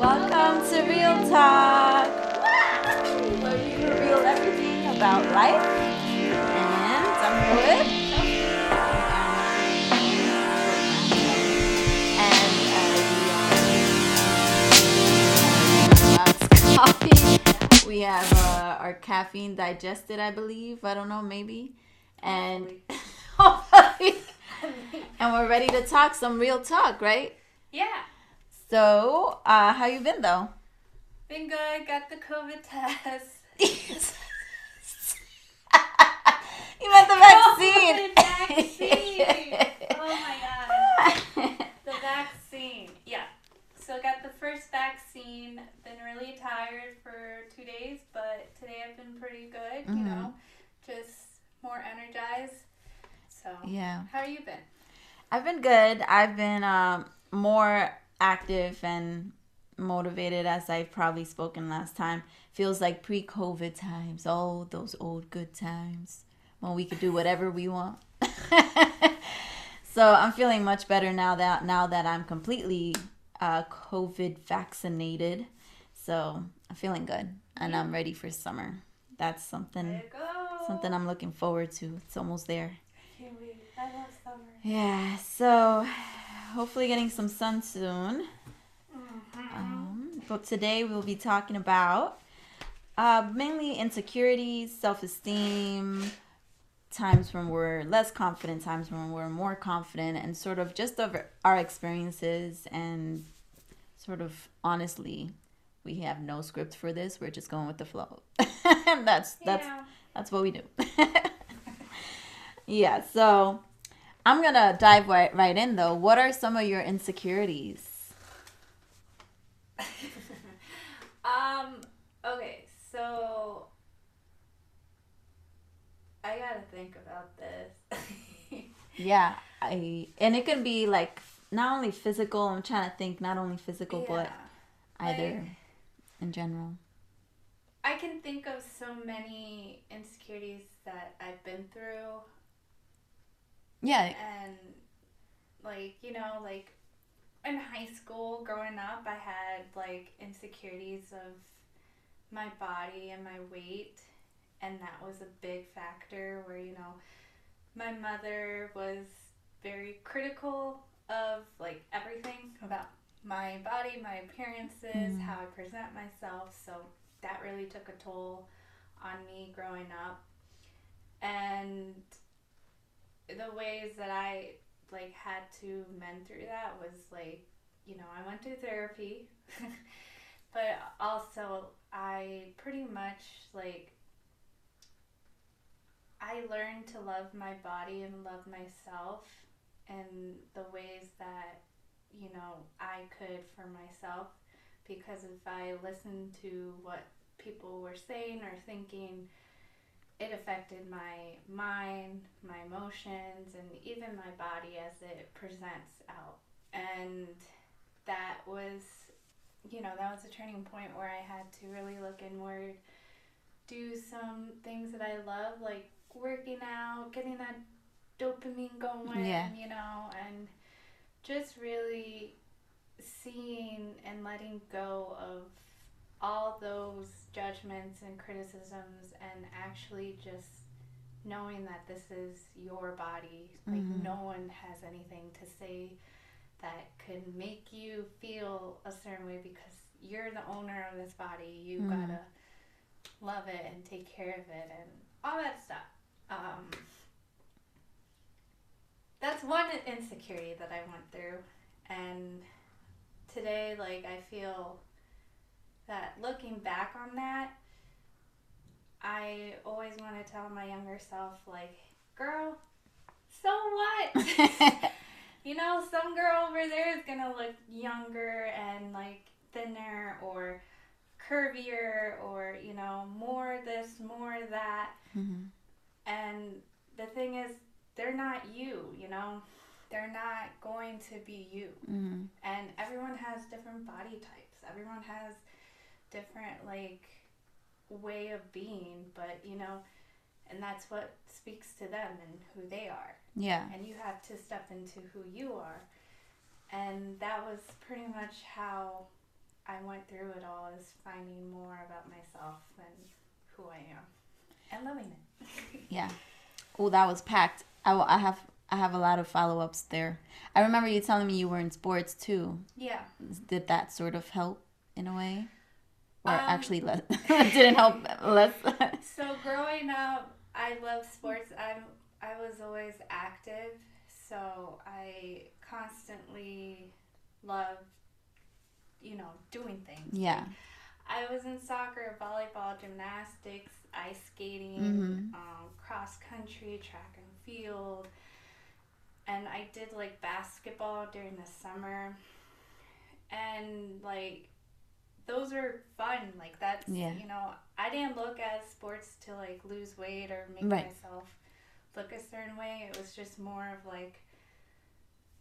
Welcome to Real Talk, where we reveal everything about life. And I'm here. And uh, we are coffee. We have uh, our caffeine digested, I believe. I don't know, maybe. And and we're ready to talk some real talk, right? Yeah, So, uh, how you been though? been good. Got the COVID test. you meant the vaccine. Vaccine. oh my god, the vaccine. Yeah. So got the first vaccine. Been really tired for two days, but today I've been pretty good. You Mhm. know, just more energized. So, yeah, how you been? I've been good. I've been um, more active and motivated, as I've probably spoken last time. Feels like pre-COVID times. Oh, those old good times when we could do whatever we want. so I'm feeling much better now that now that I'm completely uh, COVID vaccinated. So I'm feeling good, and I'm ready for summer. That's something There you go. something I'm looking forward to. It's almost there. I can't wait. I love summer. Yeah, so hopefully getting some sun soon. Mhm. Um, but today we'll be talking about uh, mainly insecurities, self esteem, times when we're less confident, times when we're more confident, and sort of just of our experiences and sort of honestly. We have no script for this. We're just going with the flow. that's that's yeah. that's what we do. yeah, so I'm gonna dive right, right in though. What are some of your insecurities? um. Okay. So I gotta think about this. Yeah, I and it can be like not only physical. I'm trying to think not only physical but either Like- in general. I can think of so many insecurities that I've been through, Yeah, and like you know, like in high school, growing up, I had like insecurities of my body and my weight, and that was a big factor. Where you know, my mother was very critical of like everything about my body, my appearances, Mhm. how I present myself. So that really took a toll on me growing up. And the ways that I like had to mend through that was like, you know, I went to therapy, but also I pretty much like I learned to love my body and love myself in the ways that you know I could for myself because if I listened to what people were saying or thinking it affected my mind, my emotions, and even my body as it presents out. And that was, you know, that was a turning point where I had to really look inward, do some things that I love, like working out, getting that dopamine going, Yeah. you know, and just really seeing and letting go of all those judgments and criticisms and actually just knowing that this is your body like Mhm. no one has anything to say that could make you feel a certain way because you're the owner of this body you Mhm. gotta love it and take care of it and all that stuff um, that's one insecurity that i went through and today like i feel that looking back on that i always want to tell my younger self like girl so what? You know some girl over there is gonna look younger and like thinner or curvier or you know more this more that. Mhm. and the thing is they're not you you know? They're not going to be you. Mhm. and everyone has different body types. Everyone has different like way of being but you know and that's what speaks to them and who they are Yeah. and you have to step into who you are and that was pretty much how I went through it all is finding more about myself and who I am and loving it. Yeah. Oh, that was packed. I, I have I have a lot of follow ups there. I remember you telling me you were in sports too. Yeah. Did that sort of help in a way, or Um, actually less didn't help less? So growing up, I love sports. I'm I was always active, so I constantly loved, you know, doing things. yeah. I was in soccer, volleyball, gymnastics, ice skating, Mhm. um, cross country, track and field, and I did like basketball during the summer, and like those are fun. Like that's Yeah. you know I didn't look at sports to like lose weight or make Right. myself look a certain way. It was just more of like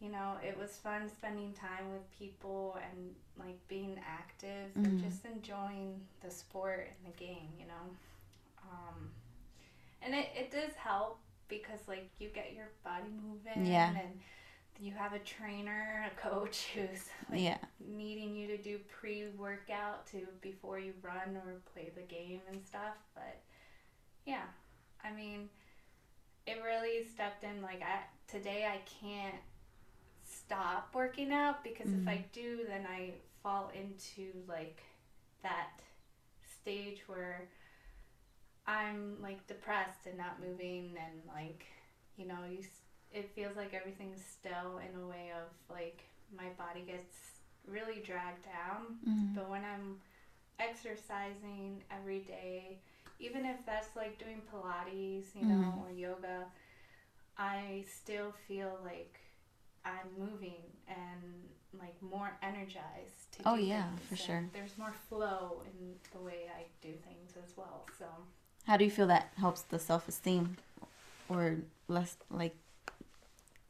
you know, it was fun spending time with people and like being active and Mhm. just enjoying the sport and the game, you know. Um, and it, it does help because like you get your body moving Yeah. and you have a trainer, a coach who's like Yeah. needing you to do pre workout to before you run or play the game and stuff. But yeah, I mean, it really stepped in. Like I today, I can't stop working out because if I mm-hmm. do, then I fall into like that stage where I'm like depressed and not moving and like you know you it feels like everything's still in a way of like my body gets really dragged down Mhm. but when I'm exercising every day, even if that's like doing Pilates, you know, Mhm. or yoga, I still feel like I'm moving and like more energized to Oh, yeah, for sure. There's more flow in the way I do things as well. So How do you feel that helps the self esteem, or less like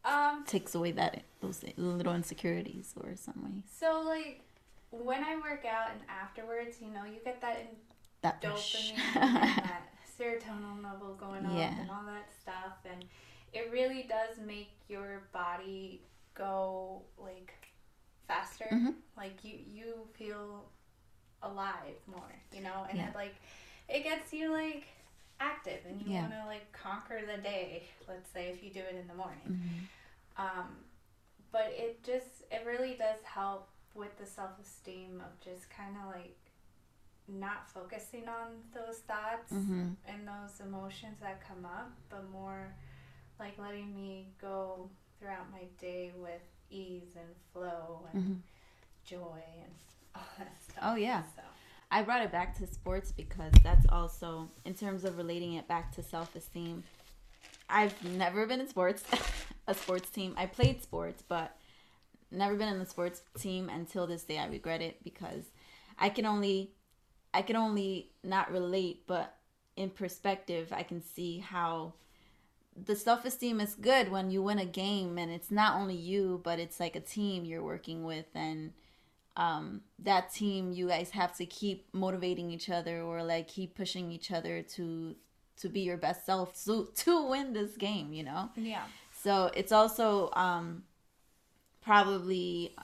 um takes away that those little insecurities or some way? so like when I work out and afterwards, you know, you get that in That dopamine and that serotonin level going up Yeah. and all that stuff and it really does make your body go like faster Mhm. like you you feel alive more you know and Yeah. it like it gets you like active and you Yeah. want to like conquer the day let's say if you do it in the morning Mhm. Um, but it just it really does help with the self-esteem of just kind of like not focusing on those thoughts Mhm. and those emotions that come up but more like letting me go throughout my day with ease and flow and Mhm. joy and all that stuff Oh, yeah. so I brought it back to sports because that's also in terms of relating it back to self esteem. I've never been in sports, a sports team. I played sports, but never been in the sports team until this day. I regret it because I can only I can only not relate, but in perspective, I can see how the self esteem is good when you win a game and it's not only you, but it's like a team you're working with and um, that team you guys have to keep motivating each other or like keep pushing each other to to be your best self to to win this game you know yeah so it's also um probably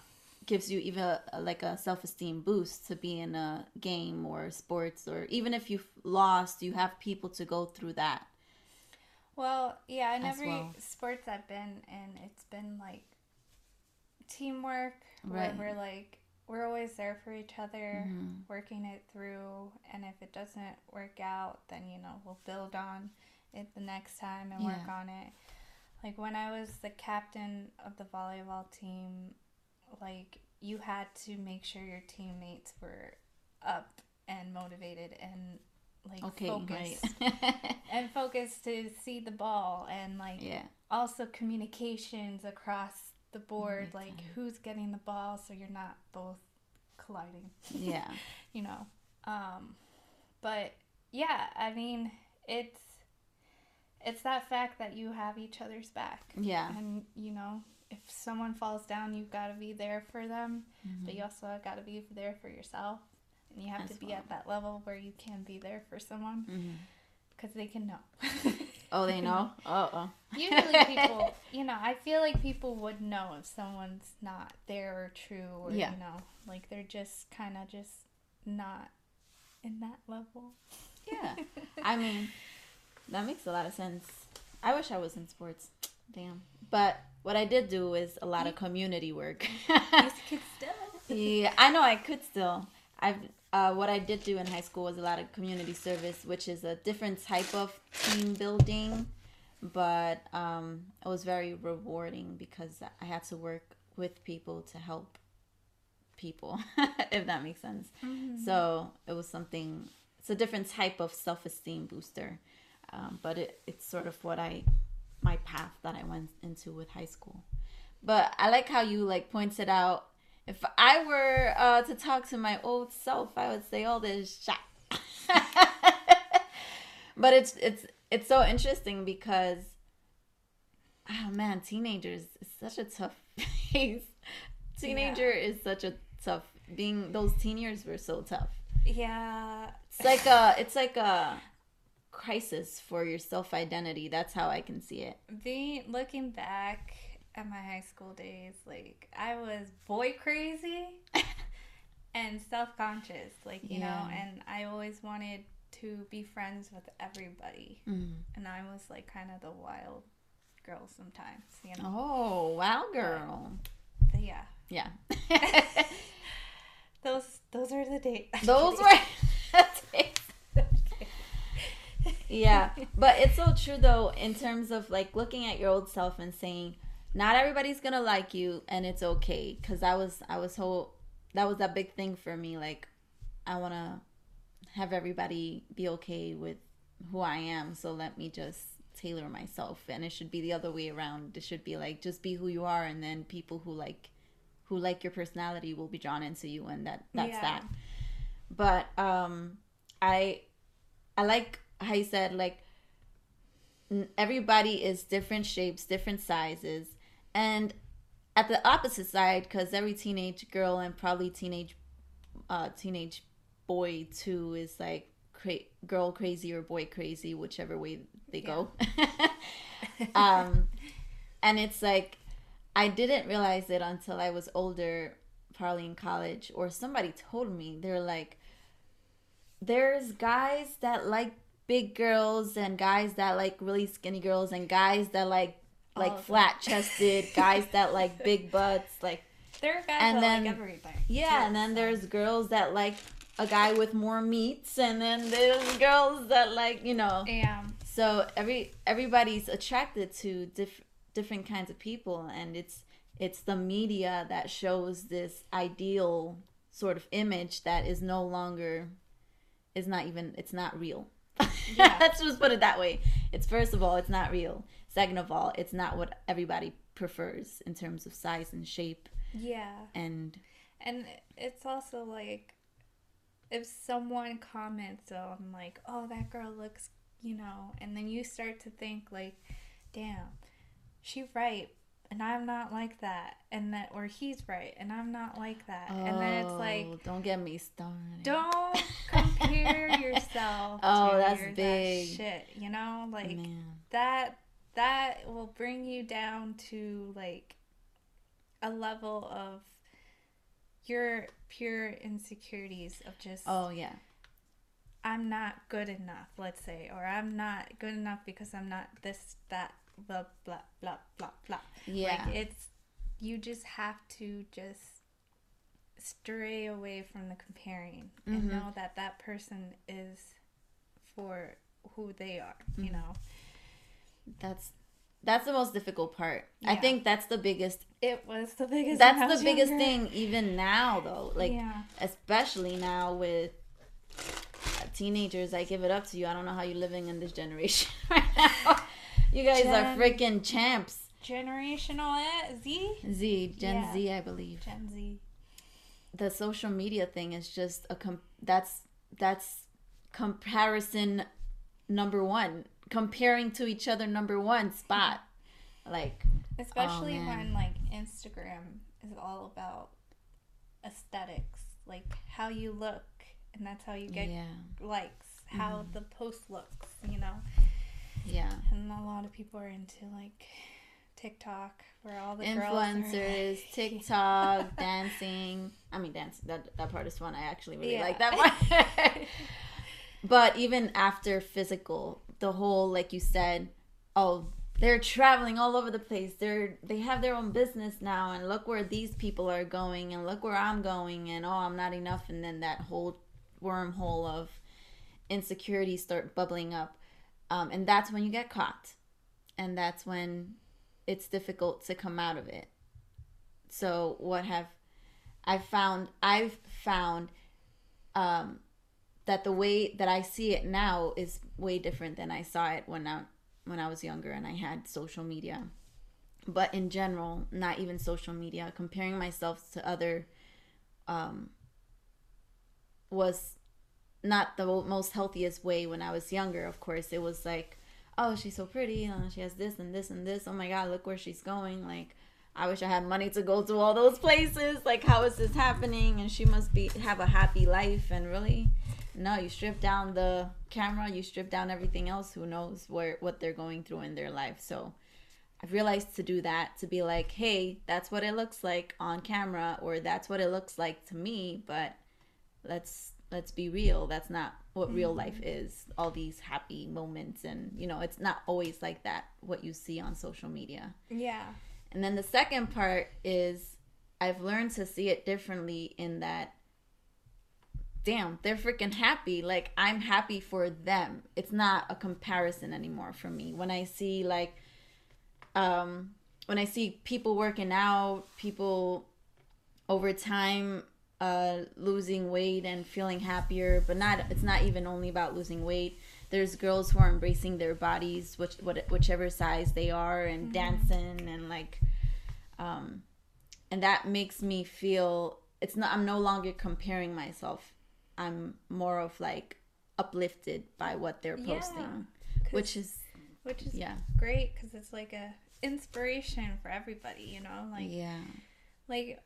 gives you even a, like a self-esteem boost to be in a game or sports or even if you've lost you have people to go through that Well, yeah, in every well. sports I've been in, it's been like teamwork Right. where we're like we're always there for each other, Mhm. working it through, and if it doesn't work out, then you know, we'll build on it the next time and work on it. Like when I was the captain of the volleyball team, like you had to make sure your teammates were up and motivated and like okay focused. Right and focus to see the ball and like yeah. also communications across the board like who's getting the ball so you're not both colliding. Yeah. You know um but yeah i mean it's it's that fact that you have each other's back yeah and you know if someone falls down you've got to be there for them but mm-hmm. you also got to be there for yourself and you have As to be well. at that level where you can be there for someone mm-hmm. because they can know Oh, they know. Oh, oh. Usually people, you know, I feel like people would know if someone's not there or true or Yeah. you know, like they're just kind of just not in that level. Yeah. I mean, that makes a lot of sense. I wish I was in sports. Damn. But what I did do is a lot of community work. These kids still. yeah, I know I could still. I've uh, what I did do in high school was a lot of community service, which is a different type of team building, but um, it was very rewarding because I had to work with people to help people, if that makes sense. So it was something. It's a different type of self esteem booster, um, but it, it's sort of what I my path that I went into with high school. But I like how you like pointed out. If I were uh, to talk to my old self, I would say all this shit. but it's it's it's so interesting because oh man, teenagers is such a tough phase. Teenager is such a tough being those teen years were so tough. Yeah. It's like a it's like a crisis for your self identity. That's how I can see it. Being looking back at my high school days, like I was boy crazy and self conscious, like you know, and I always wanted to be friends with everybody, Mm. and I was like kind of the wild girl sometimes, you know. Oh wow, girl. But yeah, Yeah. those those are the days. Those were. Yeah, but it's so true though in terms of like looking at your old self and saying, not everybody's gonna like you, and it's okay. Cause I was I was whole that was a big thing for me. Like, I wanna have everybody be okay with who I am. So let me just tailor myself, and it should be the other way around. It should be like just be who you are, and then people who like who like your personality will be drawn into you, and that that's Yeah. that but um i i like how you said like everybody is different shapes different sizes and at the opposite side because every teenage girl and probably teenage uh teenage boy too is like cra- girl crazy or boy crazy whichever way they go. Um and it's like i didn't realize it until i was older probably in college or somebody told me they're like there's guys that like big girls and guys that like really skinny girls and guys that like like flat chested guys that like big butts like There are guys And that then- like everything. yeah too, and then so. there's girls that like a guy with more meats and then there's girls that like you know yeah. so every everybody's attracted to diff- different kinds of people and it's it's the media that shows this ideal sort of image that is no longer is not even it's not real Yeah. let's just put it that way it's first of all it's not real second of all it's not what everybody prefers in terms of size and shape Yeah. and And it's also like if someone comments on like, "Oh, that girl looks," you know, and then you start to think like, "Damn, she's right." And I'm not like that, and that, or he's right, and I'm not like that, and then it's like, Oh, don't get me started don't compare yourself. Oh, to that's your- that big. shit, you know, like man that that will bring you down to like a level of your pure insecurities of just oh yeah I'm not good enough, let's say, or I'm not good enough because I'm not this that blah blah blah blah blah. yeah Like it's you just have to just stray away from the comparing and Mhm. know that that person is for who they are, you Mhm. know. That's that's the most difficult part. I think that's the biggest. It was the biggest. That's the biggest younger. thing even now though. Like yeah, especially now with teenagers. I give it up to you. I don't know how you're living in this generation right now. You guys are freaking champs. generational Z, Z, Gen Yeah. Z, I believe. Gen Z. The social media thing is just a com- that's that's comparison number one. Comparing to each other number one spot. Like Especially Oh, when like Instagram is all about aesthetics, like how you look, and that's how you get yeah. likes, how Mm-hmm. the post looks, you know. Yeah. And a lot of people are into like TikTok, where all the girls are, Influencers, like- TikTok, dancing. I mean, dancing. That that part is fun. I actually really Yeah. like that one. but even after physical, the whole like you said, oh, they're traveling all over the place. They're they have their own business now, and look where these people are going, and look where I'm going, and oh, I'm not enough, and then that whole wormhole of insecurities start bubbling up, um, and that's when you get caught, and that's when it's difficult to come out of it. So what have I found? I've found um, that the way that I see it now is way different than I saw it when I when I was younger and I had social media. But in general, not even social media, comparing myself to other um, was not the most healthiest way when I was younger. Of course, it was like, oh, she's so pretty, and she has this and this and this. Oh my God, look where she's going. Like, I wish I had money to go to all those places. Like, how is this happening? And she must be have a happy life. And really, no, you strip down the camera, you strip down everything else. Who knows where what they're going through in their life? So, I've realized to do that to be like, hey, that's what it looks like on camera, or that's what it looks like to me. But let's let's be real. That's not what real life is. All these happy moments, and you know, it's not always like that. What you see on social media. Yeah. And then the second part is I've learned to see it differently in that damn, they're freaking happy. Like I'm happy for them. It's not a comparison anymore for me. When I see like um when I see people working out, people over time uh losing weight and feeling happier, but not it's not even only about losing weight. There's girls who are embracing their bodies, which what whichever size they are, and dancing and like, um, and that makes me feel it's not. I'm no longer comparing myself. I'm more of like uplifted by what they're Yeah, which is which is yeah, great because it's like a inspiration for everybody. You know, like yeah, like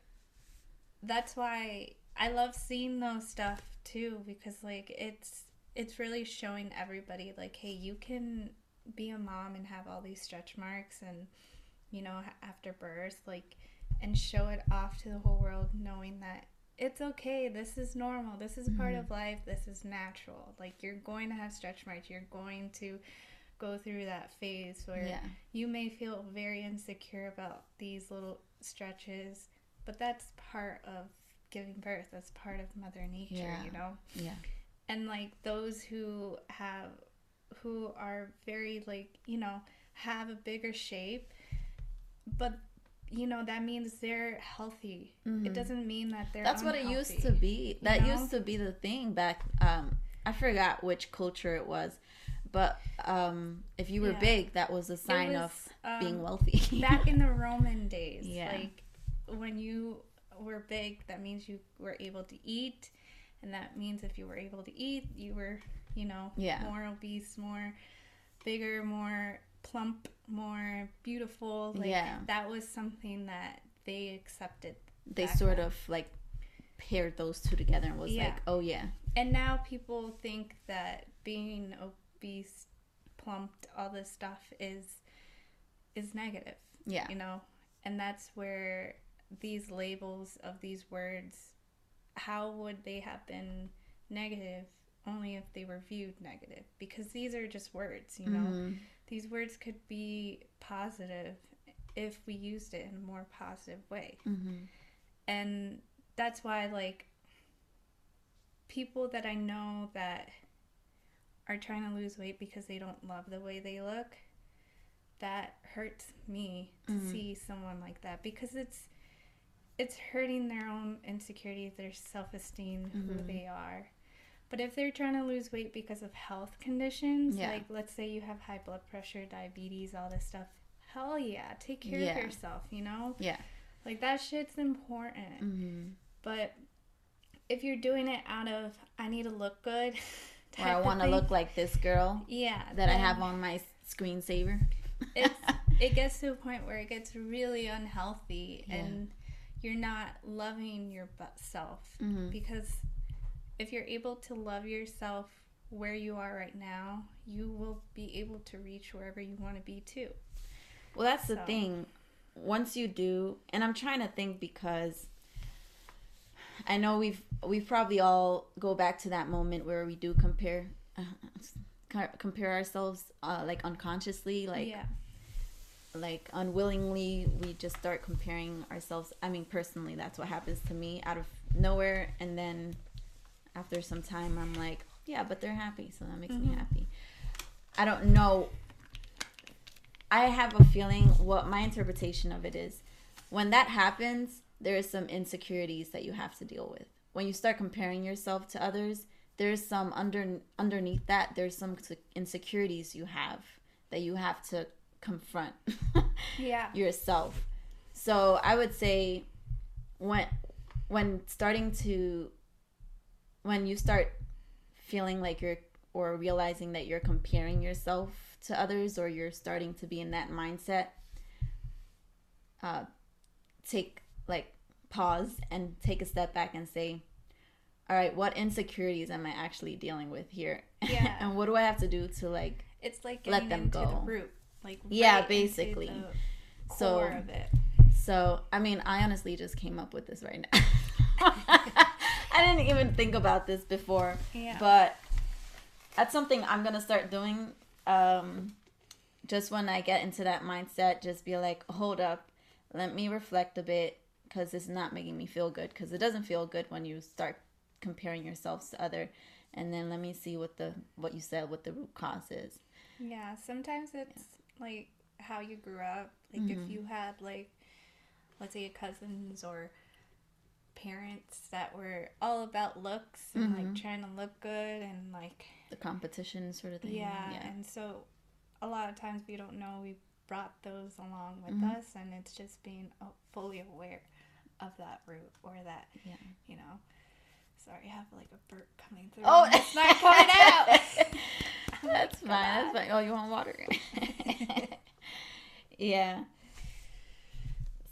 that's why I love seeing those stuff too because like it's it's really showing everybody like hey you can be a mom and have all these stretch marks and you know after birth like and show it off to the whole world knowing that it's okay this is normal this is part mm-hmm. of life this is natural. Like you're going to have stretch marks you're going to go through that phase where yeah, you may feel very insecure about these little stretches, but that's part of giving birth. That's part of Mother Nature, Yeah. you know? yeah, And like those who have, who are very like, you know, have a bigger shape, but you know, that means they're healthy. It doesn't mean that they're Mm-hmm. That's what it used to be. That know? used to be the thing back. Um, I forgot which culture it was, but um, if you were Yeah. big, that was a sign was, of being um, wealthy. back in the Roman days. Yeah. Like when you were big, that means you were able to eat. And that means if you were able to eat, you were, you know, Yeah. more obese, more bigger, more plump, more beautiful. Like Yeah. that was something that they accepted. they sort then. of like paired those two together and was Yeah. like, oh yeah, And now people think that being obese, plumped, all this stuff is is negative. yeah, you know and that's where these labels of these words how would they have been negative only if they were viewed negative because these are just words you know Mhm. these words could be positive if we used it in a more positive way Mhm. and that's why like people that i know that are trying to lose weight because they don't love the way they look that hurts me to Mhm. see someone like that because it's it's hurting their own insecurity their self-esteem who Mhm. they are but if they're trying to lose weight because of health conditions Yeah. like let's say you have high blood pressure diabetes all this stuff hell yeah take care Yeah. of yourself you know yeah, like that shit's important. Mhm. But if you're doing it out of I need to look good, or I want to look like this girl yeah that I have on my screensaver. It's it gets to a point where it gets really unhealthy Yeah. and you're not loving your bu- self Mhm. because if you're able to love yourself where you are right now, you will be able to reach wherever you want to be too. Well, that's the thing. Once you do, and I'm trying to think because I know we've we've probably all go back to that moment where we do compare uh, compare ourselves uh, like unconsciously, like yeah. Like unwillingly we just start comparing ourselves. I mean, personally, that's what happens to me out of nowhere, and then after some time, I'm like, yeah, but they're happy, so that makes me Mhm. happy. I don't know. I have a feeling what my interpretation of it is when that happens, there is some insecurities that you have to deal with. When you start comparing yourself to others, there's some under underneath that there's some insecurities you have that you have to confront Yeah. yourself. So I would say when when starting to when you start feeling like you're or realizing that you're comparing yourself to others or you're starting to be in that mindset uh take like pause and take a step back and say all right what insecurities am i actually dealing with here Yeah. and what do i have to do to like It's like Let them go. the root. Like Yeah, right into basically. So- core of it. So, I mean, I honestly just came up with this right now. I didn't even think about this before, Yeah. but that's something I'm gonna start doing. Um, just when I get into that mindset, just be like, hold up, let me reflect a bit, because it's not making me feel good. Because it doesn't feel good when you start comparing yourselves to other, and then let me see what the what you said, what the root cause is. Yeah, sometimes it's like how you grew up. Like Mhm. if you had like let's say cousins or parents that were all about looks and Mhm. like trying to look good and like The competition sort of thing. yeah, yeah. and so a lot of times we don't know we brought those along with Mhm. us and it's just being uh, fully aware of that root or that Yeah. you know sorry i have like a burp coming through Oh, it's not coming out That's fine. That's fine. Oh, you want water? yeah.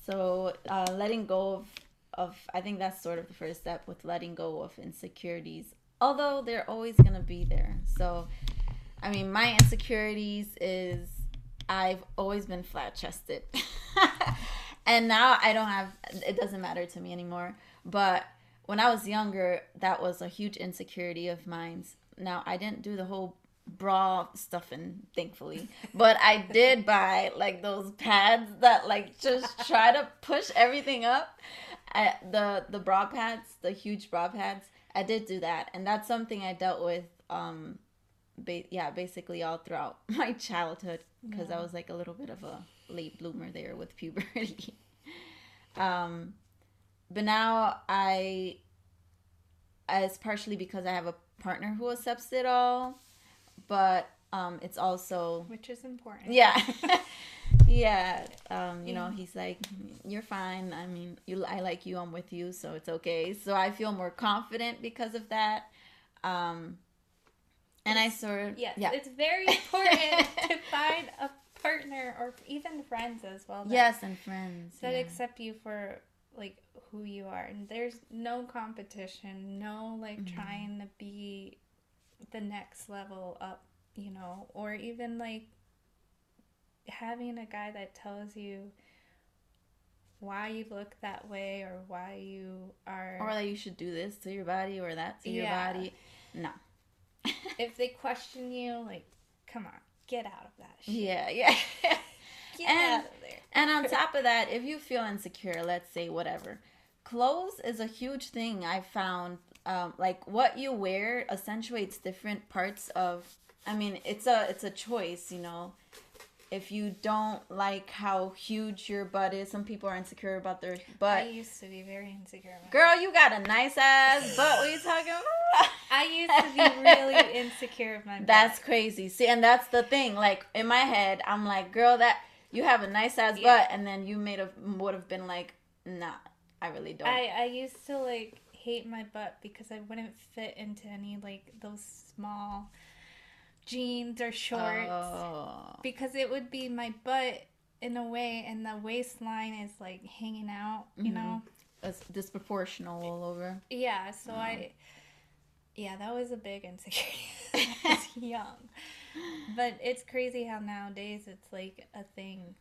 So uh, letting go of, of, I think that's sort of the first step with letting go of insecurities. Although they're always gonna be there. So, I mean, my insecurities is I've always been flat chested, and now I don't have. It doesn't matter to me anymore. But when I was younger, that was a huge insecurity of mine. Now I didn't do the whole bra stuffing, thankfully, but I did buy like those pads that like just try to push everything up. I, the the bra pads, the huge bra pads. I did do that, and that's something I dealt with. Um, ba- yeah, basically all throughout my childhood because I was like a little bit of a late bloomer there with puberty. um, but now I, it's partially because I have a partner who accepts it all, but um, it's also which is important yeah, yeah. Um, you know, he's like, you're fine. I mean, you, I like you. I'm with you, so it's okay. So I feel more confident because of that. Um, and I sort of Yes, yeah. it's very important to find a partner or even friends as well. That, Yes, and friends. that yeah. accept you for like who you are, and there's no competition, no like Mhm. trying to be the next level up, you know, or even like having a guy that tells you why you look that way or why you are or that you should do this to your body or that to Yeah. your body. No. if they question you like come on get out of that shit Yeah, yeah. get And- out of there and on top of that, if you feel insecure, let's say whatever, clothes is a huge thing. I found um, like what you wear accentuates different parts of. I mean, it's a it's a choice, you know. If you don't like how huge your butt is, some people are insecure about their butt. I used to be very insecure. About Girl, you got a nice ass butt. What are you talking about? I used to be really insecure of my butt. That's crazy. See, and that's the thing. Like in my head, I'm like, girl, that you have a nice ass Yeah. butt, and then you made a would have been like, nah, I really don't. I I used to like hate my butt because I wouldn't fit into any like those small jeans or shorts Oh. because it would be my butt in a way and the waistline is like hanging out, you Mhm. know. It's disproportional all over. Yeah, so Oh. I yeah, that was a big insecurity young. But it's crazy how nowadays it's like a thing.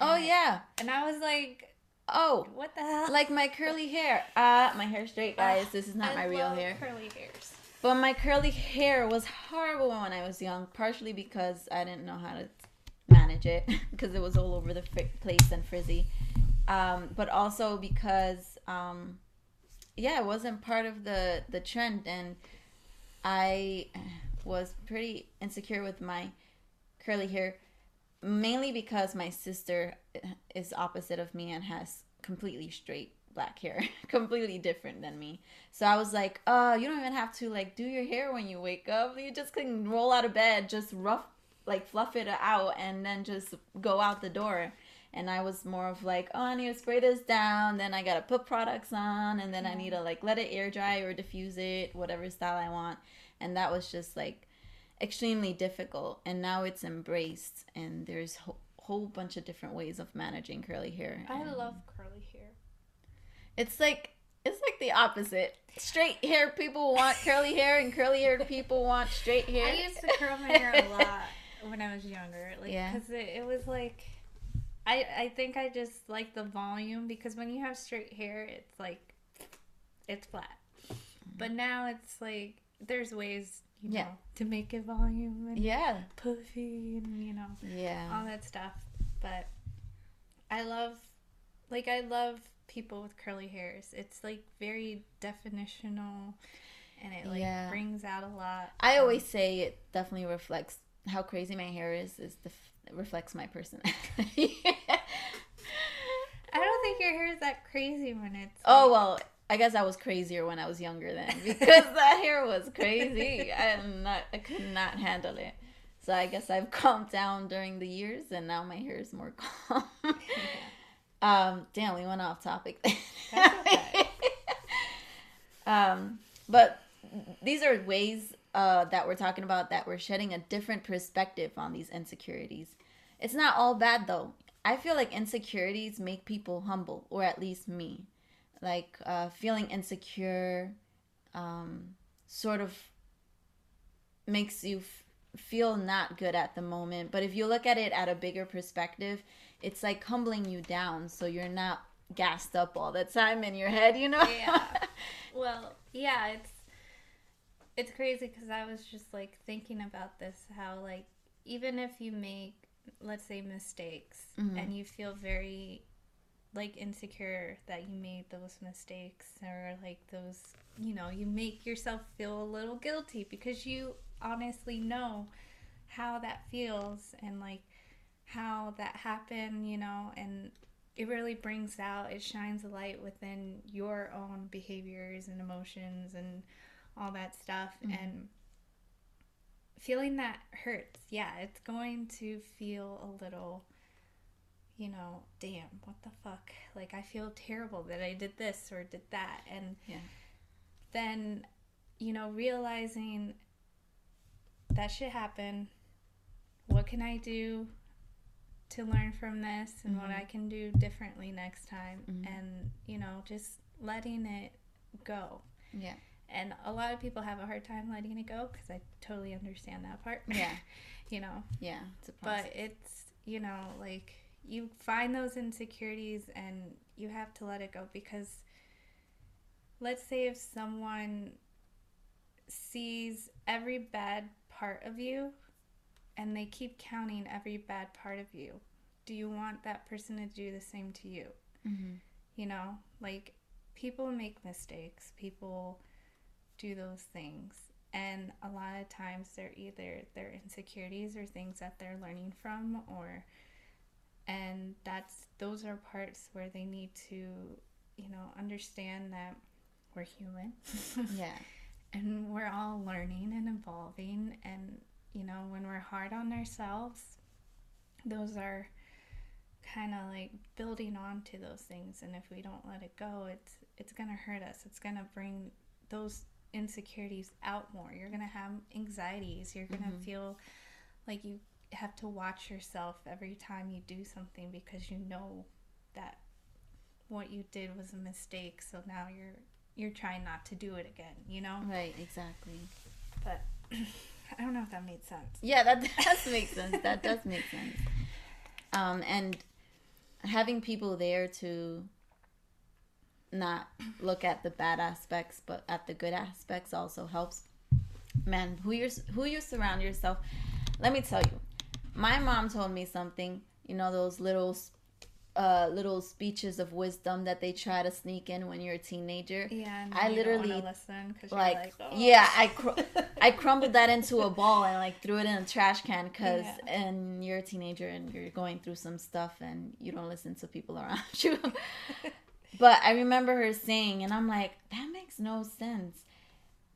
Oh And I- yeah. And I was like, Oh, what the hell? like my curly hair. Uh, my hair straight, guys. This is not I my real hair. Curly hairs. But my curly hair was horrible when I was young, partially because I didn't know how to manage it because it was all over the fri- place and frizzy. Um, but also because, um, yeah, it wasn't part of the the trend, and I was pretty insecure with my curly hair, mainly because my sister is opposite of me and has completely straight black hair, completely different than me. So I was like, "Oh, you don't even have to like do your hair when you wake up. You just can roll out of bed, just rough, like fluff it out, and then just go out the door." And I was more of like, "Oh, I need to spray this down. Then I gotta put products on, and then I need to like let it air dry or diffuse it, whatever style I want." And that was just like extremely difficult. And now it's embraced, and there's a whole bunch of different ways of managing curly hair. I love curly hair. it's like it's like the opposite. Straight hair people want curly hair, and curly haired people want straight hair. I used to curl my hair a lot when I was younger, like Yeah. because it, it was like, I I think I just like the volume because when you have straight hair, it's like, it's flat, mm-hmm. but now it's like there's ways you know Yeah. to make it volume and Yeah, puffy and you know yeah, all that stuff. But I love, like, I love people with curly hairs. It's like very definitional, and it like Yeah. brings out a lot. I always say it definitely reflects how crazy my hair is. Is the it reflects my personality. I don't think your hair is that crazy when it's. oh like- well, I guess I was crazier when I was younger then because that hair was crazy. I not. I could not handle it. So I guess I've calmed down during the years, and now my hair is more calm. Um, damn, we went off topic. Okay. um, but these are ways uh, that we're talking about that we're shedding a different perspective on these insecurities. It's not all bad though. I feel like insecurities make people humble, or at least me. Like uh, feeling insecure, um, sort of makes you f- feel not good at the moment. But if you look at it at a bigger perspective, it's like humbling you down, so you're not gassed up all the time in your head. You know? Yeah. Well, yeah, it's it's crazy because I was just like thinking about this how like even if you make let's say mistakes Mhm. and you feel very like insecure that you made those mistakes or like those you know you make yourself feel a little guilty because you honestly know how that feels and like how that happened you know and it really brings out it shines a light within your own behaviors and emotions and all that stuff Mhm. and feeling that hurts yeah it's going to feel a little you know damn what the fuck like i feel terrible that i did this or did that and Yeah. then you know realizing that shit happened what can i do to learn from this and what Mhm. i can do differently next time Mhm. and you know just letting it go Yeah. and a lot of people have a hard time letting it go because i totally understand that part Yeah. you know Yeah. It's a but it's you know like you find those insecurities and you have to let it go because let's say if someone sees every bad part of you and they keep counting every bad part of you do you want that person to do the same to you Mhm. you know like people make mistakes people do those things and a lot of times they're either their insecurities or things that they're learning from or and that's those are parts where they need to you know understand that we're human. Yeah. and we're all learning and evolving. And you know when we're hard on ourselves those are kind of like building on to those things. And if we don't let it go it's it's going to hurt us. It's going to bring those insecurities out more. You're going to have anxieties. You're going to Mhm. feel like you have to watch yourself every time you do something because you know that what you did was a mistake so now you're you're trying not to do it again, you know? Right, exactly. But I don't know if that made sense. Yeah, that does make sense. That does make sense. Um, and having people there to not look at the bad aspects, but at the good aspects also helps. Man, who you who you surround yourself. Let me tell you, my mom told me something. You know those little uh, little speeches of wisdom that they try to sneak in when you're a teenager. Yeah, and I literally listen like, like oh. yeah, I cr- I crumbled that into a ball and like threw it in a trash can because Yeah. and you're a teenager and you're going through some stuff and you don't listen to people around you. but I remember her saying, and I'm like, that makes no sense.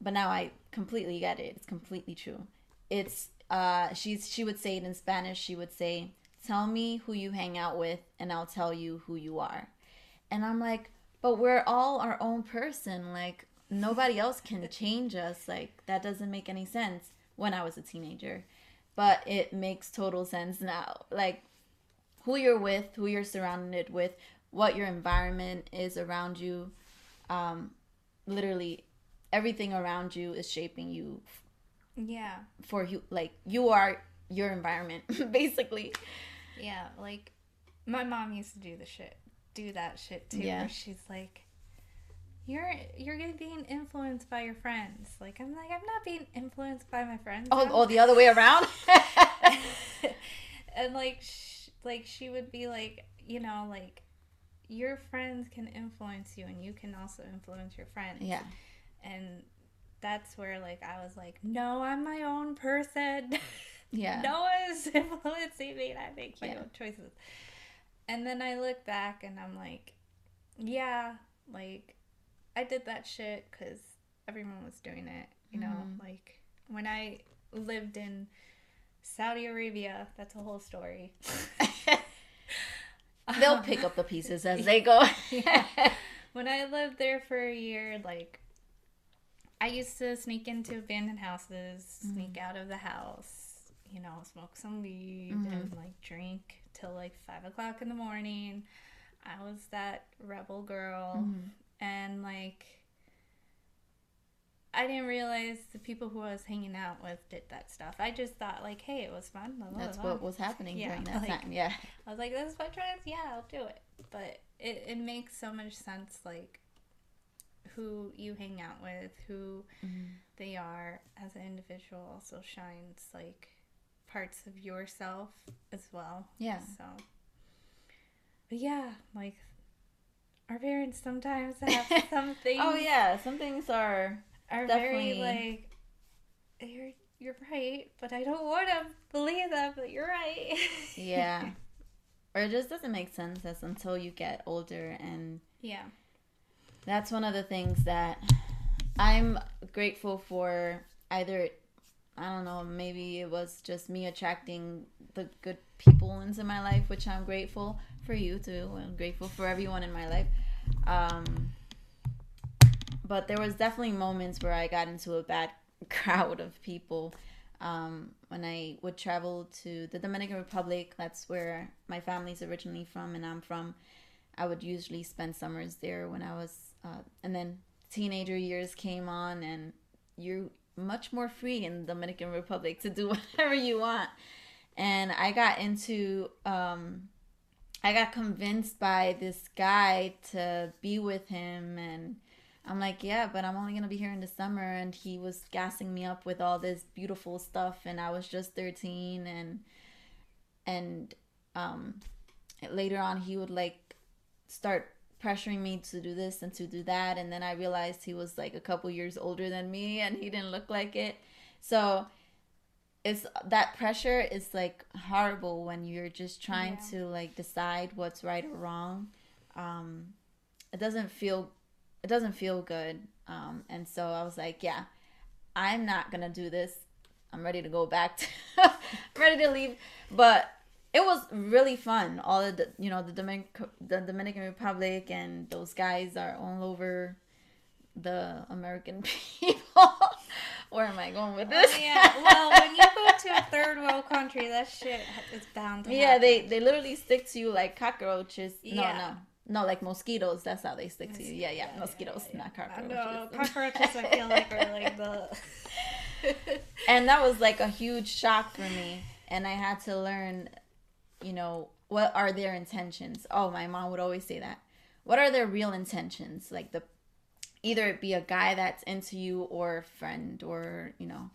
But now I completely get it. It's completely true. It's uh, she's she would say it in Spanish. She would say, "Tell me who you hang out with, and I'll tell you who you are." And I'm like, but we're all our own person. Like nobody else can change us. Like that doesn't make any sense when I was a teenager, but it makes total sense now. Like who you're with, who you're surrounded with, what your environment is around you. Um, literally, everything around you is shaping you Yeah, for you. Like you are your environment, basically. yeah. Like my mom used to do the shit, do that shit too. Yeah. She's like, "You're you're getting being influenced by your friends." Like I'm like I'm not being influenced by my friends. Oh, oh, the other way around. and like sh- like she would be like you know like your friends can influence you and you can also influence your friends yeah, and that's where like i was like no i'm my own person yeah. no one's influencing me and i make my Yeah. own choices and then i look back and i'm like yeah like i did that shit because everyone was doing it you know Mhm. like when i lived in saudi arabia that's a whole story They'll Um, pick up the pieces as they go. Yeah. when I lived there for a year, like I used to sneak into abandoned houses, mm-hmm. sneak out of the house, you know, smoke some weed mm-hmm. and like drink till like five o'clock in the morning. I was that rebel girl, mm-hmm. and like I didn't realize the people who I was hanging out with did that stuff. I just thought like, hey, it was fun. blah, blah, That's blah. what was happening Yeah, during that like- time. Yeah. I was like, this is my trans? Yeah, I'll do it. But it, it makes so much sense, like, who you hang out with, who mm-hmm. they are as an individual also shines, like, parts of yourself as well. Yeah. So, but yeah, like, our parents sometimes have some things Oh yeah, some things are are definitely- very, like, you're, you're right, but I don't want to believe that, but you're right. yeah. or it just doesn't make sense as until you get older and yeah. That's one of the things that I'm grateful for either I don't know, maybe it was just me attracting the good people into my life, which I'm grateful for you too. I'm grateful for everyone in my life. Um but there was definitely moments where I got into a bad crowd of people. Um, when I would travel to the Dominican Republic, that's where my family's originally from, and I'm from. I would usually spend summers there when I was, uh, and then teenager years came on, and you're much more free in the Dominican Republic to do whatever you want. And I got into, um, I got convinced by this guy to be with him, and I'm like, yeah, but I'm only gonna be here in the summer, and he was gassing me up with all this beautiful stuff, and I was just 13, and and um, later on he would like start pressuring me to do this and to do that, and then I realized he was like a couple years older than me, and he didn't look like it, so it's that pressure is like horrible when you're just trying Yeah. to like decide what's right or wrong. Um, it doesn't feel it doesn't feel good. Um, and so I was like, yeah, I'm not gonna do this. I'm ready to go back. To, ready to leave. But it was really fun. All of the, you know, the Dominican, the Dominican Republic, and those guys are all over the American people. Where am I going with this? Oh, yeah, well, when you go to a third world country, that shit is bound to yeah, happen. they they literally stick to you like cockroaches. No, Yeah. no, No, like mosquitoes. That's how they stick to you. Yeah, yeah, mosquitoes, not I cockroaches. know cockroaches. I feel like are like the. and that was like a huge shock for me and i had to learn you know what are their intentions? Oh my mom would always say that. What are their real intentions? Like the either it be a guy that's into you or a friend or you know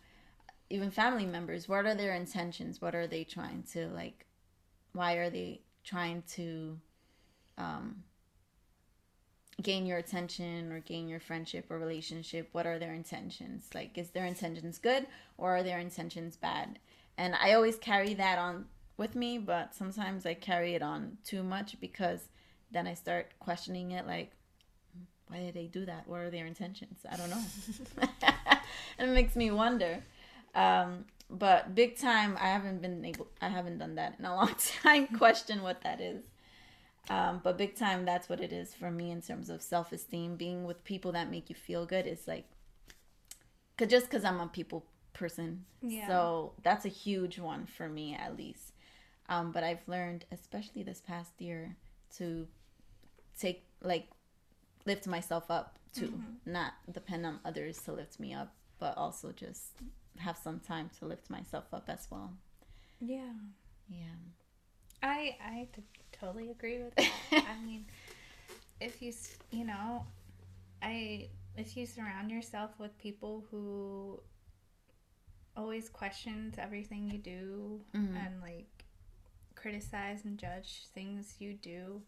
even family members. What are their intentions? What are they trying to like why are they trying to um gain your attention or gain your friendship or relationship? What are their intentions? Like is their intentions good or are their intentions bad? And i always carry that on with me but sometimes i carry it on too much because then i start questioning it like why did they do that what are their intentions i don't know it makes me wonder um, but big time i haven't been able i haven't done that in a long time question what that is um, but big time, that's what it is for me in terms of self esteem. Being with people that make you feel good is like, cause just because I'm a people person. Yeah. So that's a huge one for me, at least. Um, but I've learned, especially this past year, to take, like, lift myself up too. Not depend on others to lift me up, but also just have some time to lift myself up as well. Yeah. Yeah. I I t- totally agree with that. I mean, if you you know, I if you surround yourself with people who always questions everything you do Mhm. and like criticize and judge things you do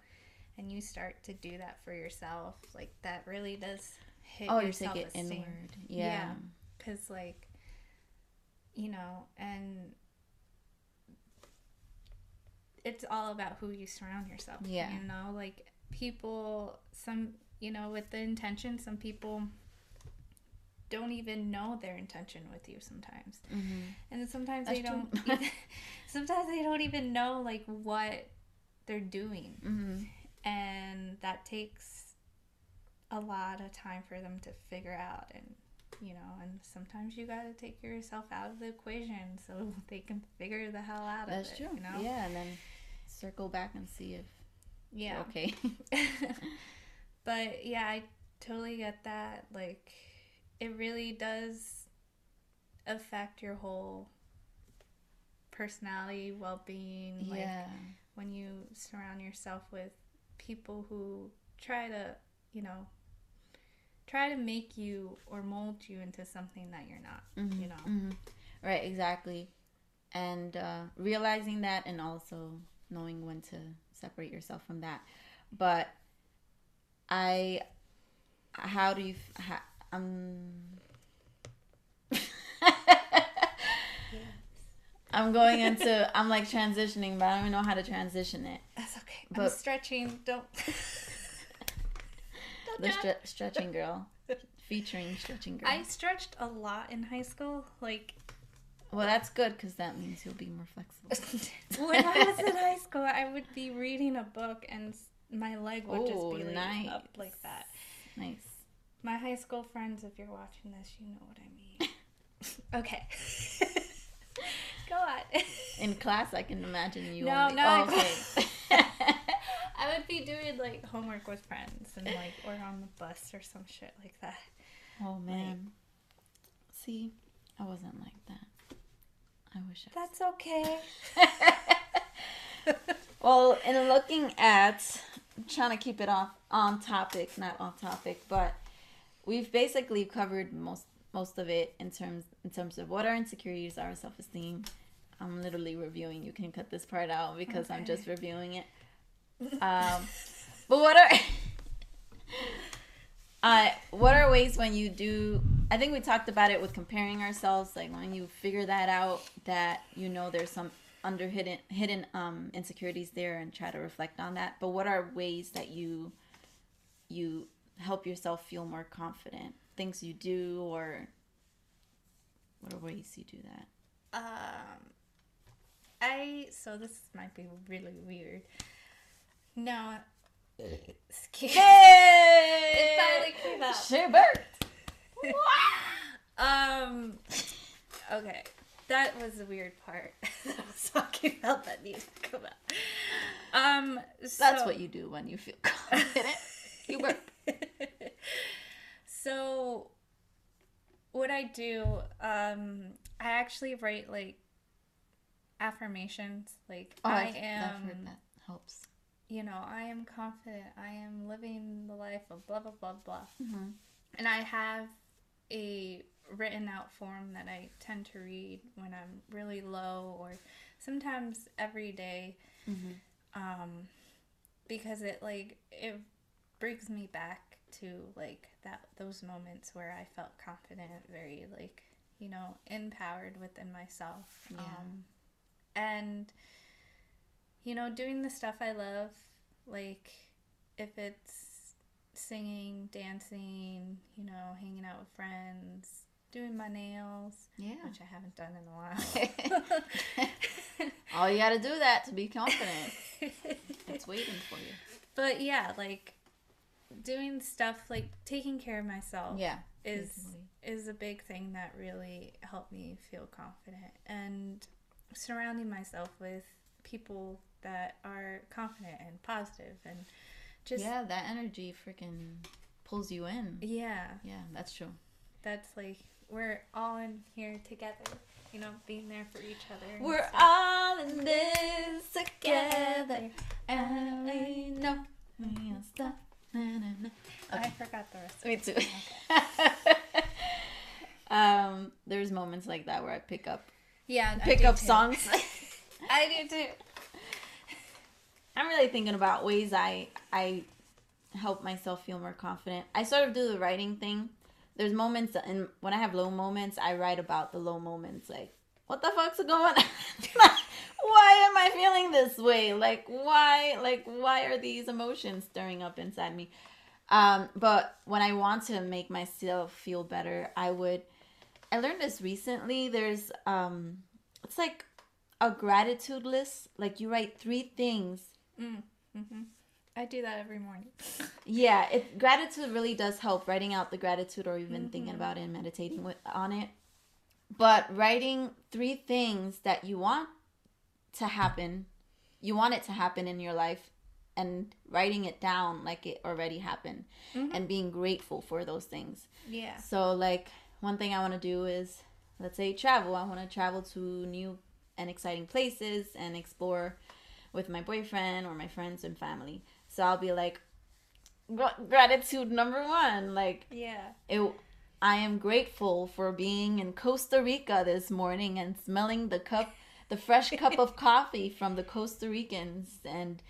and you start to do that for yourself like that really does hit Oh, your it self-esteem inward. Yeah. Yeah. because like you know and it's all about who you surround yourself Yeah. you know like people some you know with the intention some people don't even know their intention with you sometimes. Hmm and sometimes That's they don't even, sometimes they don't even know like what they're doing. Hmm and that takes a lot of time for them to figure out and you know and sometimes you got to take yourself out of the equation so they can figure the hell out That's of it true. you know? Yeah, and then circle back and see if yeah. okay. but yeah i totally get that like it really does affect your whole personality well-being like yeah. when you surround yourself with people who try to, you know, try to make you or mold you into something that you're not, Mhm, you know. mhm. Right, exactly. And uh, realizing that and also knowing when to separate yourself from that. But I, how do you, f- um, I'm going into, I'm like transitioning, but I don't even know how to transition it. That's okay. I'm stretching. Don't. Don't The stre- stretching girl, featuring stretching girl. I stretched a lot in high school. Like well, that's good because that means you'll be more flexible. when I was in high school, I would be reading a book and my leg would just Ooh, be like nice. up like that. Nice. My high school friends, if you're watching this, you know what I mean. okay. Go on. In class, I can imagine you. No, only- no, Oh, okay. I would be doing like homework with friends and like or on the bus or some shit like that. oh man. See, I wasn't like that. I wish I. That's okay. Well, in looking at trying to keep it off on topic, not off topic, but we've basically covered most most of it in terms in terms of what our insecurities are, self esteem. I'm literally reviewing. You can cut this part out because I'm just reviewing it. Um, but what are uh, what are ways when you do? I think we talked about it with comparing ourselves. Like when you figure that out, that you know there's some under hidden hidden um, insecurities there, and try to reflect on that. But what are ways that you you help yourself feel more confident? Things you do, or what are ways you do that? Um, I so this might be really weird. No, excuse. It finally came out. She burped. Um. Okay, that was the weird part. I was talking about that needs to come out. Um. That's what you do when you feel confident. You were. so what I do, um, I actually write like affirmations. Like Oh, I I've, am, I've heard that helps. you know, I am confident. I am living the life of blah blah blah blah. Mm-hmm. And I have a written out form that I tend to read when I'm really low or sometimes every day Mm-hmm. um because it like it brings me back to like that those moments where I felt confident, very like, you know, empowered within myself. Yeah. Um and you know, doing the stuff I love, like if it's singing, dancing, you know, hanging out with friends, doing my nails, Yeah. which I haven't done in a while. All you gotta do that to be confident. it's waiting for you. but yeah, like doing stuff like taking care of myself Yeah. is definitely. is a big thing that really helped me feel confident and surrounding myself with people that are confident and positive and just yeah, that energy freaking pulls you in. yeah Yeah, that's true. that's like we're all in here together you know being there for each other We're stuff. all in this together. And we know we stop. Na, na, na. I forgot the rest. Me too. um, there's moments like that where I pick up Yeah, pick up too. songs. I do too. I'm really thinking about ways I I help myself feel more confident. I sort of do the writing thing. There's moments and when I have low moments, I write about the low moments like what the fuck's going on? Why am I feeling this way? Like why like why are these emotions stirring up inside me? Um, but when I want to make myself feel better, I would I learned this recently. There's um it's like a gratitude list. Like you write three things Mm, hmm I do that every morning. Yeah, it gratitude really does help writing out the gratitude or even thinking Mhm. about it and meditating with, on it. But writing three things that you want to happen, you want it to happen in your life and writing it down like it already happened Mhm. and being grateful for those things. Yeah. So like one thing I want to do is let's say travel. I want to travel to new and exciting places and explore with my boyfriend or my friends and family. So I'll be like gr- gratitude number 1 like Yeah. it I am grateful for being in Costa Rica this morning and smelling the cup the fresh cup of coffee from the Costa Ricans and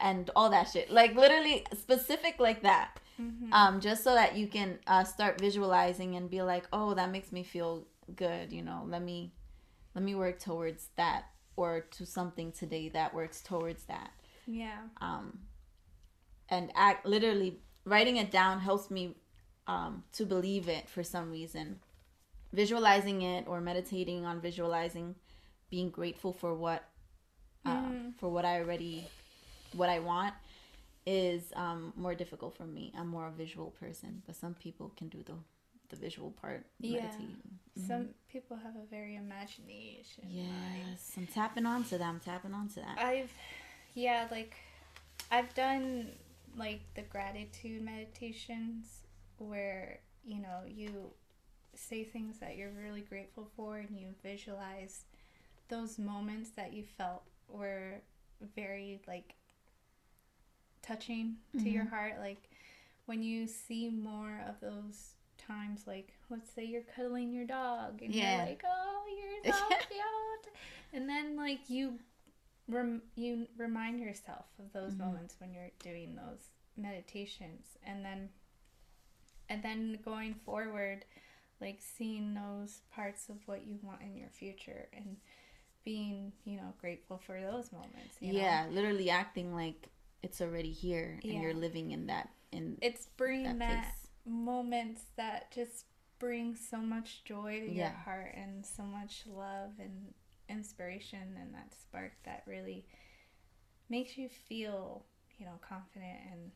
and all that shit. Like literally specific like that Mm-hmm. um, just so that you can uh, start visualizing and be like, oh, that makes me feel good. You know, let me let me work towards that or to something today that works towards that. yeah. Um, and act literally writing it down helps me um, to believe it for some reason. Visualizing it or meditating on visualizing, being grateful for what uh, Mm. for what I already what I want is um, more difficult for me. I'm more a visual person, but some people can do the the visual part. Yeah. Mhm. Some people have a very imagination. mind. Yes, I'm tapping onto that. I'm tapping onto that. I've, yeah, like, I've done like the gratitude meditations where you know you say things that you're really grateful for and you visualize those moments that you felt were very like touching to your heart like when you see more of those times like let's say you're cuddling your dog and Yeah. you're like oh you're so cute and then like you rem- you remind yourself of those Mhm. moments when you're doing those meditations and then and then going forward like seeing those parts of what you want in your future and being you know grateful for those moments you know? yeah, literally acting like it's already here and Yeah. you're living in that in it's bringing that that, moments that just bring so much joy to your heart and so much love and inspiration and that spark that really makes you feel you know confident and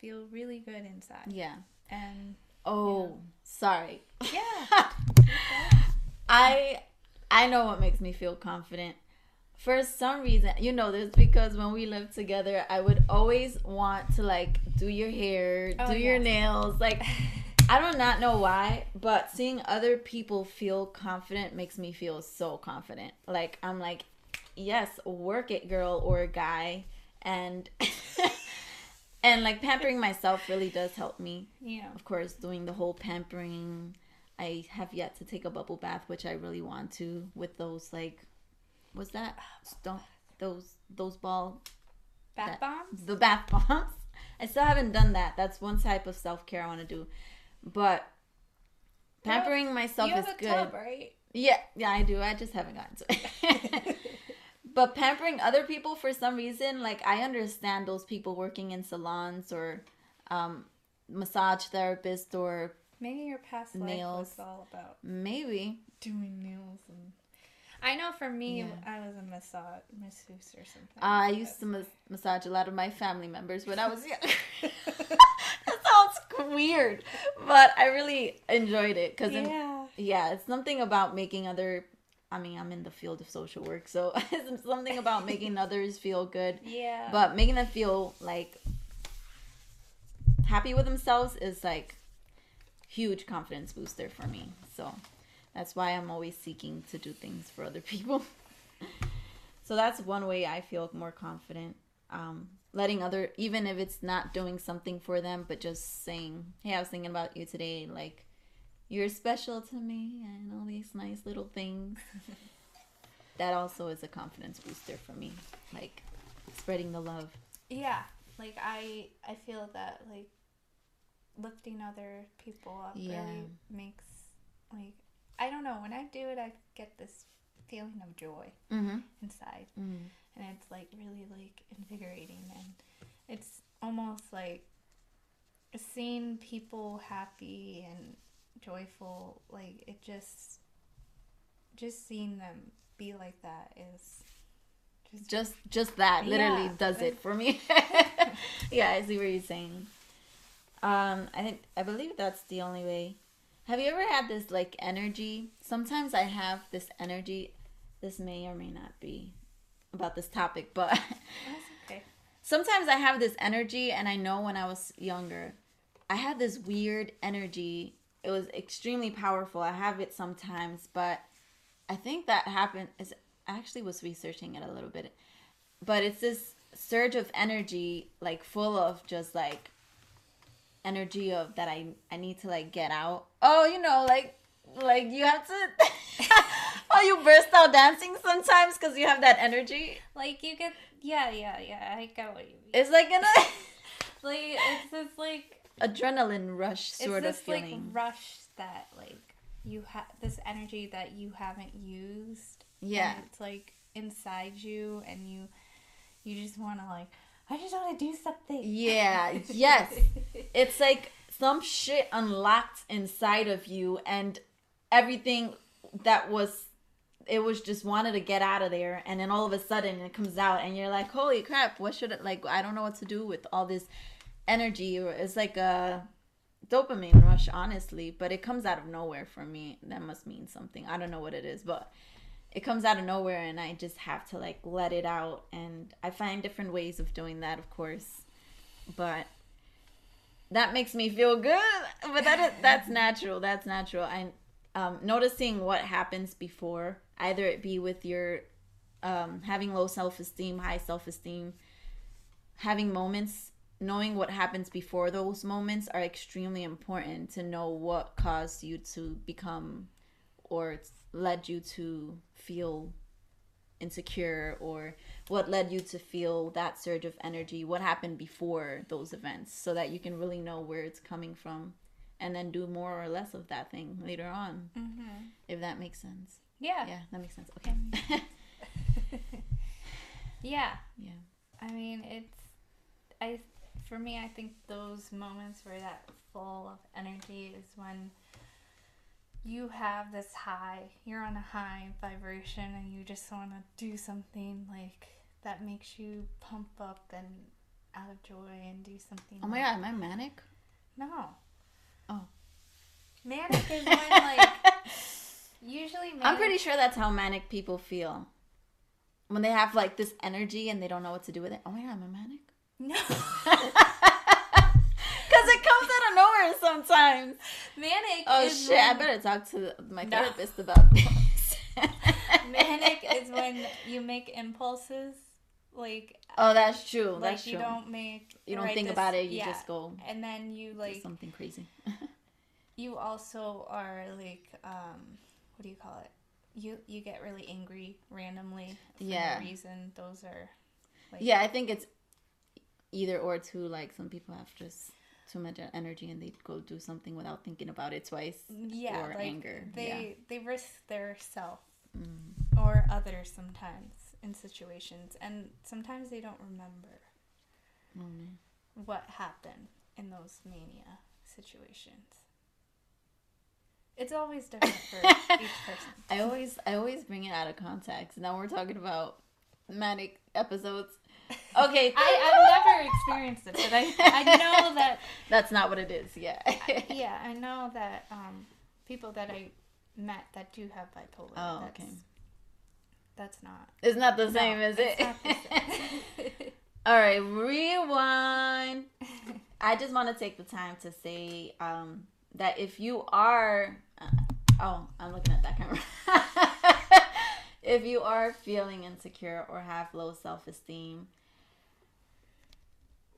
feel really good inside Yeah. and Oh, sorry. yeah I I know what makes me feel confident. for some reason, you know this because when we lived together, I would always want to like do your hair, Oh, do your nails. Like, I do not know why, but seeing other people feel confident makes me feel so confident. Like, I'm like, yes, work it, girl or guy. And, and like pampering myself really does help me Yeah. of course doing the whole pampering i have yet to take a bubble bath which i really want to with those like what's that? Don't those those ball Bath That- bombs? the bath bombs? I still haven't done that. That's one type of self-care i want to do. But pampering myself you is have a good. tub, right? yeah yeah i do. I just haven't gotten to it. But pampering other people for some reason like i understand those people working in salons or um massage therapist or Maybe your past life Nails. was all about maybe doing nails and. I know for me, Yeah. I was a massage masseuse or something. Ah, I like used that. to mas- massage a lot of my family members when I was young. that sounds weird, but I really enjoyed it because yeah. yeah, it's something about making other. I mean, I'm in the field of social work, so it's something about making others feel good, Yeah. but making them feel like happy with themselves is like huge confidence booster for me. So that's why I'm always seeking to do things for other people. so that's one way I feel more confident. Um, letting other, even if it's not doing something for them, but just saying, "Hey, I was thinking about you today. Like, you're special to me," and all these nice little things. that also is a confidence booster for me. Like spreading the love. yeah. Like I, I feel that like lifting other people up Yeah. really makes like I don't know when I do it I get this feeling of joy Mm-hmm. inside mm and it's like really like invigorating and it's almost like seeing people happy and joyful like it just just seeing them be like that is just Just just that literally does it for me. yeah, I see what you're saying. Um, I think I believe that's the only way. Have you ever had this like energy? Sometimes I have this energy. This may or may not be about this topic, but okay sometimes I have this energy, and I know when I was younger, I had this weird energy. It was extremely powerful. I have it sometimes, but I think that happened. Is I actually was researching it a little bit, but it's this surge of energy, like full of just like energy of that I I need to like get out. Oh, you know, like like you have to. oh, you burst out dancing sometimes because you have that energy. like you get yeah yeah yeah I get what you mean It's like an like it's this like adrenaline rush sort it's of this feeling. like rush that like you have this energy that you haven't used yeah. it's like inside you and you you just want to like i just want to do something Yeah, yes. It's like some shit unlocked inside of you and everything that was it was just wanted to get out of there and then all of a sudden it comes out and you're like, "Holy crap, what should it like I don't know what to do with all this energy." Or It's like a dopamine rush honestly, but it comes out of nowhere for me. That must mean something. I don't know what it is, but it comes out of nowhere and I just have to like let it out and I find different ways of doing that, of course. But that makes me feel good. But that is that's natural. That's natural. I um noticing what happens before, either it be with your um having low self-esteem, high self-esteem, having moments knowing what happens before those moments are extremely important to know what caused you to become or led you to feel insecure or what led you to feel that surge of energy? What happened before those events so that you can really know where it's coming from and then do more or less of that thing later on? Mm-hmm. if that makes sense. Yeah. Yeah that makes sense. Okay. Yeah. Yeah. I mean it's i for me i think those moments where that full of energy is when you have this high you're on a high vibration and you just want to do something like that makes you pump up and out of joy and do something oh my like- god am i manic no Oh. manic is when like usually manic, i'm pretty sure that's how manic people feel when they have like this energy and they don't know what to do with it. Oh my god, I'm a manic. No. Because it comes sometimes. Manic Oh is shit! I better talk to my No. therapist about this. Manic is when you make impulses like Oh, that's true. like that's you true. don't make you don't right think this- about it. You yeah. just go and then you like something crazy. you also are like um what do you call it? You you get really angry randomly for Yeah. no reason. Those are like yeah, I think it's either or too. Like some people have just too much energy and they go do something without thinking about it twice. yeah, or like anger, They yeah. they risk their self Mm. or others sometimes in situations and sometimes they don't remember man. what happened in those mania situations. It's always different for each person. I always I always bring it out of context. Now we're talking about manic episodes. Okay, I, I've never experienced it, but I, I know that that's not what it is. Yeah. yeah, I know that um, people that I met that do have bipolar. Oh, that's, okay. That's not. It's not the no, same, is it? it's not the same. All right, rewind. I just want to take the time to say um, that if you are, uh, oh, I'm looking at that camera. if you are feeling insecure or have low self esteem,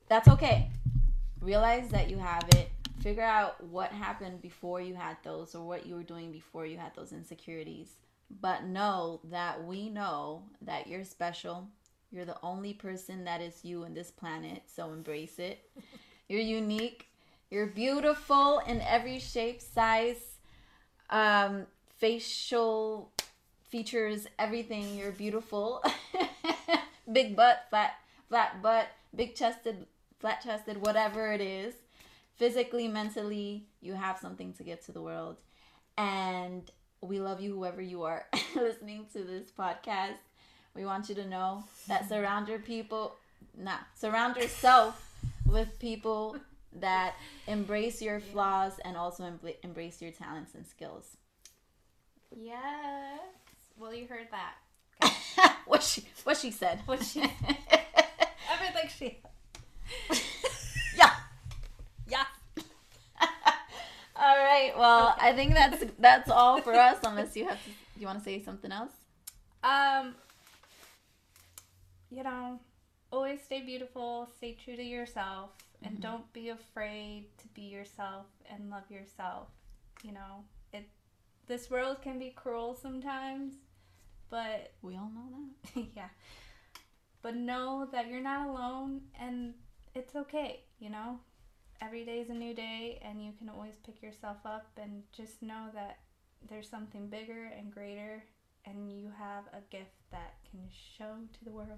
that's okay. Realize that you have it. Figure out what happened before you had those or what you were doing before you had those insecurities. But know that we know that you're special. You're the only person that is you in this planet, so embrace it. You're unique. You're beautiful in every shape, size, um, facial features, everything. You're beautiful. Big butt, flat, flat butt, big chested, flat chested, whatever it is. Physically, mentally, you have something to give to the world. And we love you, whoever you are listening to this podcast. We want you to know that surround your people, nah, surround yourself with people that embrace your flaws and also embra- embrace your talents and skills. yes. Well, you heard that. what she what she said. What she- Everything she. yeah. Yeah. All right. Well, I think that's that's all for us. Unless you have to, you want to say something else. Um. You know, always stay beautiful. Stay true to yourself, and Mhm. don't be afraid to be yourself and love yourself. You know, it. This world can be cruel sometimes, but We all know that. yeah. But know that you're not alone and it's okay, you know? Every day is a new day and you can always pick yourself up and just know that there's something bigger and greater and you have a gift that can show to the world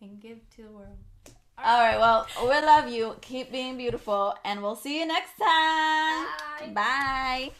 and give to the world. All right. Well, we love you. Keep being beautiful, and we'll see you next time. Bye. Bye.